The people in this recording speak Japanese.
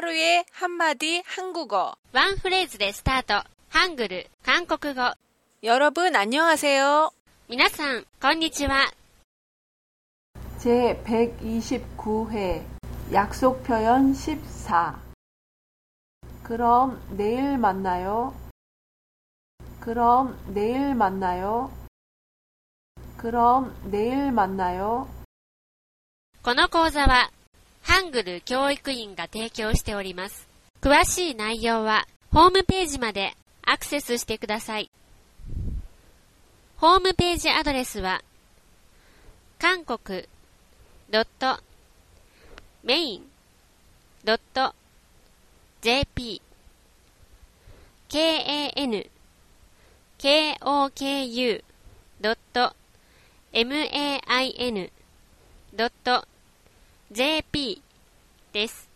하루에 한마디 한국어. ワンフレーズでスタート。ハングル、韓国語。 여러분 안녕하세요. 皆さん、こんにちは。 제 129회 약속 표현 14 그럼 내일 만나요. 그럼 내일 만나요. 그럼 내일 만나요. この講座は、 ハングル教育院が提供しております。詳しい内容は、ホームページまでアクセスしてください。ホームページアドレスは、韓国 .main.jp kanku.main.jp JP です。